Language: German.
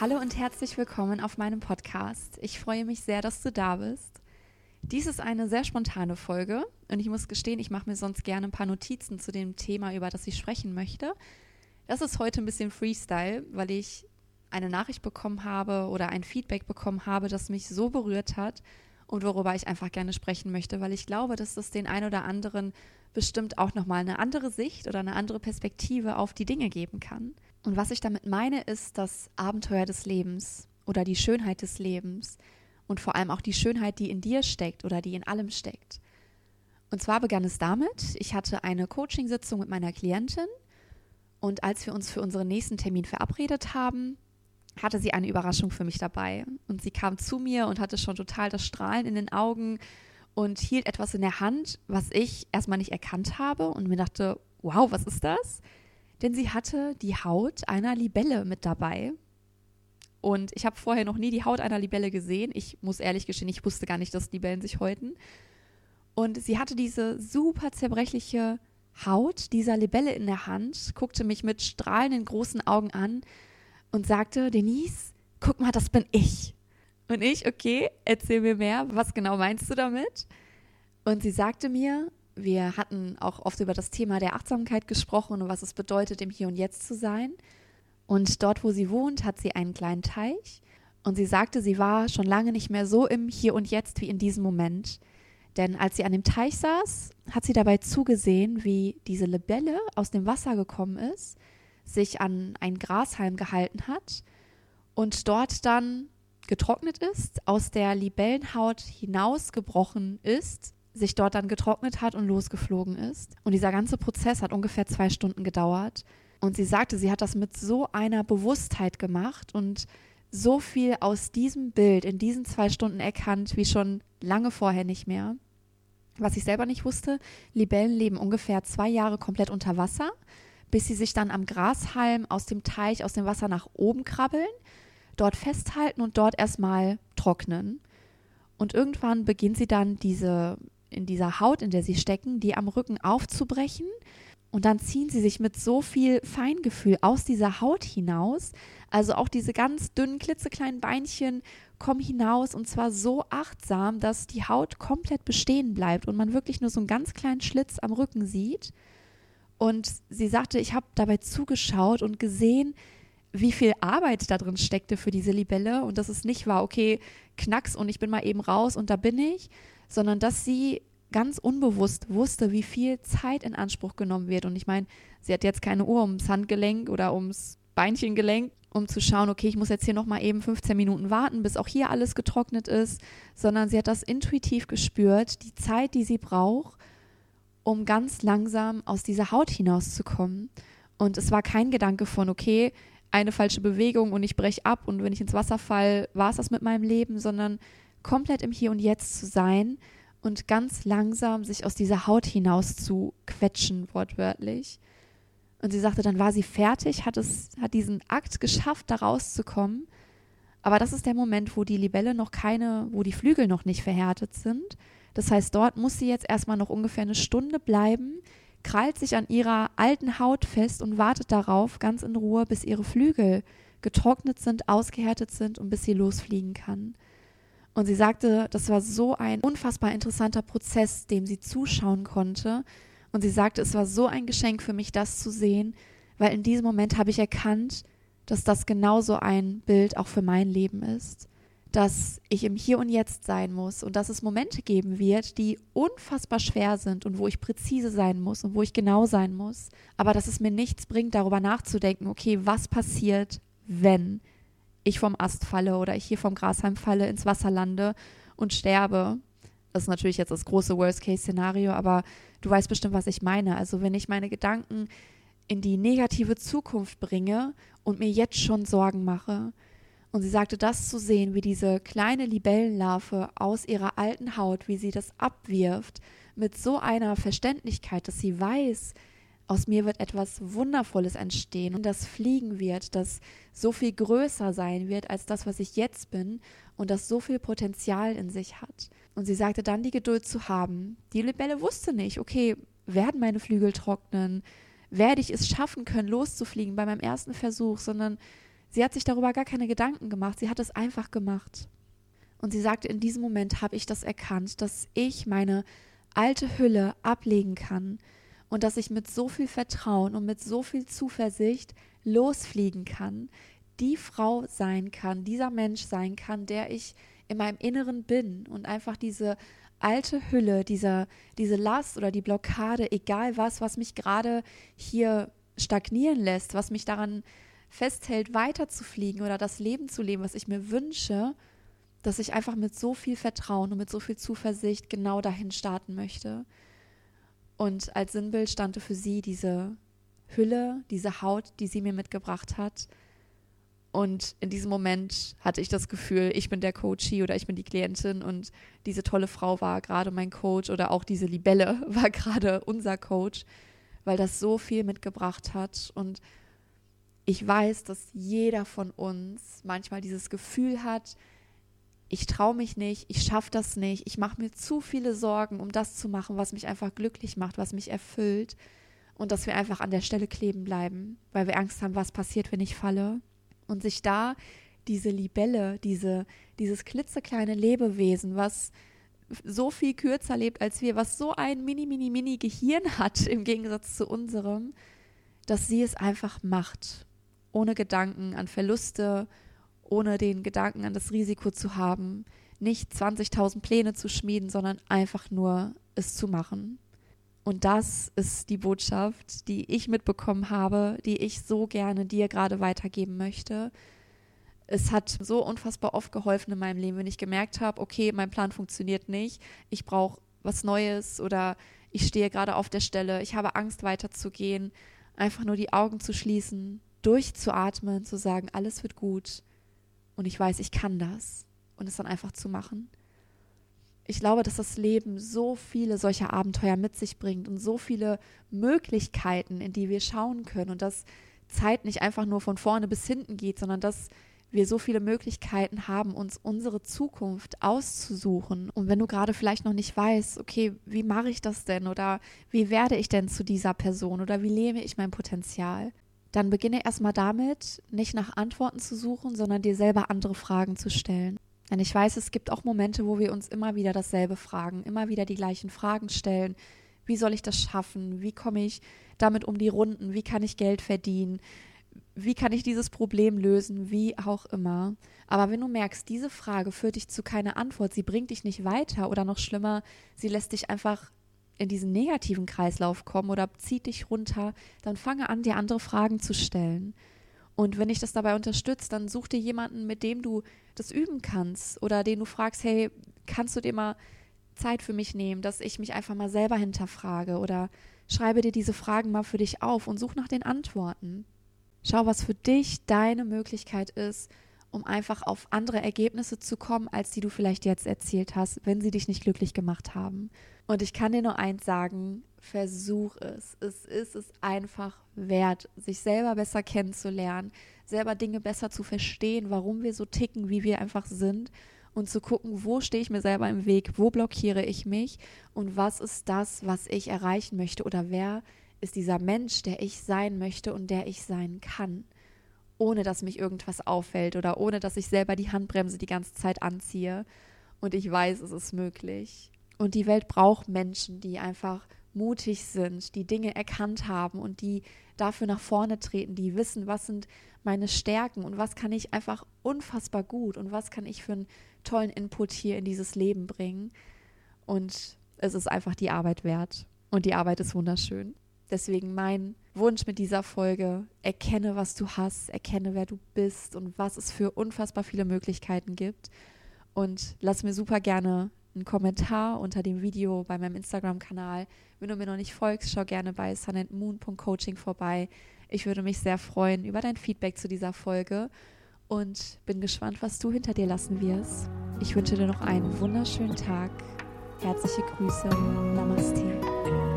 Hallo und herzlich willkommen auf meinem Podcast. Ich freue mich sehr, dass du da bist. Dies ist eine sehr spontane Folge und ich muss gestehen, ich mache mir sonst gerne ein paar Notizen zu dem Thema, über das ich sprechen möchte. Das ist heute ein bisschen Freestyle, weil ich eine Nachricht bekommen habe oder ein Feedback bekommen habe, das mich so berührt hat und worüber ich einfach gerne sprechen möchte, weil ich glaube, dass das den ein oder anderen bestimmt auch nochmal eine andere Sicht oder eine andere Perspektive auf die Dinge geben kann. Und was ich damit meine, ist das Abenteuer des Lebens oder die Schönheit des Lebens und vor allem auch die Schönheit, die in dir steckt oder die in allem steckt. Und zwar begann es damit, ich hatte eine Coachingsitzung mit meiner Klientin und als wir uns für unseren nächsten Termin verabredet haben, hatte sie eine Überraschung für mich dabei. Und sie kam zu mir und hatte schon total das Strahlen in den Augen und hielt etwas in der Hand, was ich erstmal nicht erkannt habe und mir dachte, wow, was ist das? Denn sie hatte die Haut einer Libelle mit dabei. Und ich habe vorher noch nie die Haut einer Libelle gesehen. Ich muss ehrlich gestehen, ich wusste gar nicht, dass Libellen sich häuten. Und sie hatte diese super zerbrechliche Haut dieser Libelle in der Hand, guckte mich mit strahlenden großen Augen an und sagte, Denise, guck mal, das bin ich. Und ich, okay, erzähl mir mehr, was genau meinst du damit? Und sie sagte mir, wir hatten auch oft über das Thema der Achtsamkeit gesprochen und was es bedeutet, im Hier und Jetzt zu sein. Und dort, wo sie wohnt, hat sie einen kleinen Teich. Und sie sagte, sie war schon lange nicht mehr so im Hier und Jetzt wie in diesem Moment. Denn als sie an dem Teich saß, hat sie dabei zugesehen, wie diese Libelle aus dem Wasser gekommen ist, sich an einen Grashalm gehalten hat und dort dann getrocknet ist, aus der Libellenhaut hinausgebrochen ist, sich dort dann getrocknet hat und losgeflogen ist. Und dieser ganze Prozess hat ungefähr zwei Stunden gedauert. Und sie sagte, sie hat das mit so einer Bewusstheit gemacht und so viel aus diesem Bild in diesen zwei Stunden erkannt, wie schon lange vorher nicht mehr. Was ich selber nicht wusste, Libellen leben ungefähr zwei Jahre komplett unter Wasser, bis sie sich dann am Grashalm aus dem Teich, aus dem Wasser nach oben krabbeln dort festhalten und dort erstmal trocknen. Und irgendwann beginnt sie dann diese, in dieser Haut, in der sie stecken, die am Rücken aufzubrechen. Und dann ziehen sie sich mit so viel Feingefühl aus dieser Haut hinaus. Also auch diese ganz dünnen, klitzekleinen Beinchen kommen hinaus und zwar so achtsam, dass die Haut komplett bestehen bleibt und man wirklich nur so einen ganz kleinen Schlitz am Rücken sieht. Und sie sagte, ich habe dabei zugeschaut und gesehen, wie viel Arbeit da drin steckte für diese Libelle und dass es nicht war, okay, knacks und ich bin mal eben raus und da bin ich, sondern dass sie ganz unbewusst wusste, wie viel Zeit in Anspruch genommen wird. Und ich meine, sie hat jetzt keine Uhr ums Handgelenk oder ums Beinchengelenk, um zu schauen, okay, ich muss jetzt hier nochmal eben 15 Minuten warten, bis auch hier alles getrocknet ist, sondern sie hat das intuitiv gespürt, die Zeit, die sie braucht, um ganz langsam aus dieser Haut hinauszukommen. Und es war kein Gedanke von, okay, eine falsche Bewegung und ich breche ab und wenn ich ins Wasser fall, war es das mit meinem Leben, sondern komplett im Hier und Jetzt zu sein und ganz langsam sich aus dieser Haut hinaus zu quetschen, wortwörtlich. Und sie sagte, dann war sie fertig, hat es, hat diesen Akt geschafft, da rauszukommen. Aber das ist der Moment, wo die Libelle noch keine, wo die Flügel noch nicht verhärtet sind. Das heißt, dort muss sie jetzt erstmal noch ungefähr eine Stunde bleiben, krallt sich an ihrer alten Haut fest und wartet darauf ganz in Ruhe, bis ihre Flügel getrocknet sind, ausgehärtet sind und bis sie losfliegen kann. Und sie sagte, das war so ein unfassbar interessanter Prozess, dem sie zuschauen konnte. Und sie sagte, es war so ein Geschenk für mich, das zu sehen, weil in diesem Moment habe ich erkannt, dass das genauso ein Bild auch für mein Leben ist dass ich im Hier und Jetzt sein muss und dass es Momente geben wird, die unfassbar schwer sind und wo ich präzise sein muss und wo ich genau sein muss, aber dass es mir nichts bringt, darüber nachzudenken, okay, was passiert, wenn ich vom Ast falle oder ich hier vom Grashalm falle, ins Wasser lande und sterbe. Das ist natürlich jetzt das große Worst-Case-Szenario, aber du weißt bestimmt, was ich meine. Also wenn ich meine Gedanken in die negative Zukunft bringe und mir jetzt schon Sorgen mache, und sie sagte, das zu sehen, wie diese kleine Libellenlarve aus ihrer alten Haut, wie sie das abwirft, mit so einer Verständlichkeit, dass sie weiß, aus mir wird etwas Wundervolles entstehen und das fliegen wird, das so viel größer sein wird als das, was ich jetzt bin und das so viel Potenzial in sich hat. Und sie sagte dann, die Geduld zu haben. Die Libelle wusste nicht, okay, werden meine Flügel trocknen? Werde ich es schaffen können, loszufliegen bei meinem ersten Versuch, sondern Sie hat sich darüber gar keine Gedanken gemacht, sie hat es einfach gemacht. Und sie sagte, in diesem Moment habe ich das erkannt, dass ich meine alte Hülle ablegen kann und dass ich mit so viel Vertrauen und mit so viel Zuversicht losfliegen kann, die Frau sein kann, dieser Mensch sein kann, der ich in meinem Inneren bin und einfach diese alte Hülle, diese, diese Last oder die Blockade, egal was, was mich gerade hier stagnieren lässt, was mich daran festhält, weiterzufliegen oder das Leben zu leben, was ich mir wünsche, dass ich einfach mit so viel Vertrauen und mit so viel Zuversicht genau dahin starten möchte. Und als Sinnbild stand für sie diese Hülle, diese Haut, die sie mir mitgebracht hat. Und in diesem Moment hatte ich das Gefühl, ich bin der Coachie oder ich bin die Klientin und diese tolle Frau war gerade mein Coach oder auch diese Libelle war gerade unser Coach, weil das so viel mitgebracht hat. Und ich weiß, dass jeder von uns manchmal dieses Gefühl hat, ich traue mich nicht, ich schaffe das nicht, ich mache mir zu viele Sorgen, um das zu machen, was mich einfach glücklich macht, was mich erfüllt und dass wir einfach an der Stelle kleben bleiben, weil wir Angst haben, was passiert, wenn ich falle und sich da diese Libelle, diese, dieses klitzekleine Lebewesen, was so viel kürzer lebt als wir, was so ein mini, mini, mini Gehirn hat im Gegensatz zu unserem, dass sie es einfach macht, ohne Gedanken an Verluste, ohne den Gedanken an das Risiko zu haben, nicht 20.000 Pläne zu schmieden, sondern einfach nur es zu machen. Und das ist die Botschaft, die ich mitbekommen habe, die ich so gerne dir gerade weitergeben möchte. Es hat so unfassbar oft geholfen in meinem Leben, wenn ich gemerkt habe, okay, mein Plan funktioniert nicht, ich brauche was Neues oder ich stehe gerade auf der Stelle, ich habe Angst weiterzugehen, einfach nur die Augen zu schließen, durchzuatmen, zu sagen, alles wird gut und ich weiß, ich kann das und es dann einfach zu machen. Ich glaube, dass das Leben so viele solcher Abenteuer mit sich bringt und so viele Möglichkeiten, in die wir schauen können und dass Zeit nicht einfach nur von vorne bis hinten geht, sondern dass wir so viele Möglichkeiten haben, uns unsere Zukunft auszusuchen. Und wenn du gerade vielleicht noch nicht weißt, okay, wie mache ich das denn oder wie werde ich denn zu dieser Person oder wie lebe ich mein Potenzial, dann beginne erstmal damit, nicht nach Antworten zu suchen, sondern dir selber andere Fragen zu stellen. Denn ich weiß, es gibt auch Momente, wo wir uns immer wieder dasselbe fragen, immer wieder die gleichen Fragen stellen. Wie soll ich das schaffen? Wie komme ich damit um die Runden? Wie kann ich Geld verdienen? Wie kann ich dieses Problem lösen? Wie auch immer. Aber wenn du merkst, diese Frage führt dich zu keiner Antwort, sie bringt dich nicht weiter oder noch schlimmer, sie lässt dich einfach in diesen negativen Kreislauf kommen oder zieht dich runter, dann fange an, dir andere Fragen zu stellen. Und wenn ich das dabei unterstütze, dann such dir jemanden, mit dem du das üben kannst oder den du fragst, hey, kannst du dir mal Zeit für mich nehmen, dass ich mich einfach mal selber hinterfrage oder schreibe dir diese Fragen mal für dich auf und such nach den Antworten. Schau, was für dich deine Möglichkeit ist, um einfach auf andere Ergebnisse zu kommen, als die du vielleicht jetzt erzielt hast, wenn sie dich nicht glücklich gemacht haben. Und ich kann dir nur eins sagen, versuch es. Es ist es einfach wert, sich selber besser kennenzulernen, selber Dinge besser zu verstehen, warum wir so ticken, wie wir einfach sind und zu gucken, wo stehe ich mir selber im Weg, wo blockiere ich mich und was ist das, was ich erreichen möchte oder wer ist dieser Mensch, der ich sein möchte und der ich sein kann ohne dass mich irgendwas auffällt oder ohne dass ich selber die Handbremse die ganze Zeit anziehe. Und ich weiß, es ist möglich. Und die Welt braucht Menschen, die einfach mutig sind, die Dinge erkannt haben und die dafür nach vorne treten, die wissen, was sind meine Stärken und was kann ich einfach unfassbar gut und was kann ich für einen tollen Input hier in dieses Leben bringen. Und es ist einfach die Arbeit wert. Und die Arbeit ist wunderschön. Deswegen mein Wunsch mit dieser Folge, erkenne, was du hast, erkenne, wer du bist und was es für unfassbar viele Möglichkeiten gibt. Und lass mir super gerne einen Kommentar unter dem Video bei meinem Instagram-Kanal. Wenn du mir noch nicht folgst, schau gerne bei sunandmoon.coaching vorbei. Ich würde mich sehr freuen über dein Feedback zu dieser Folge und bin gespannt, was du hinter dir lassen wirst. Ich wünsche dir noch einen wunderschönen Tag. Herzliche Grüße. Namaste.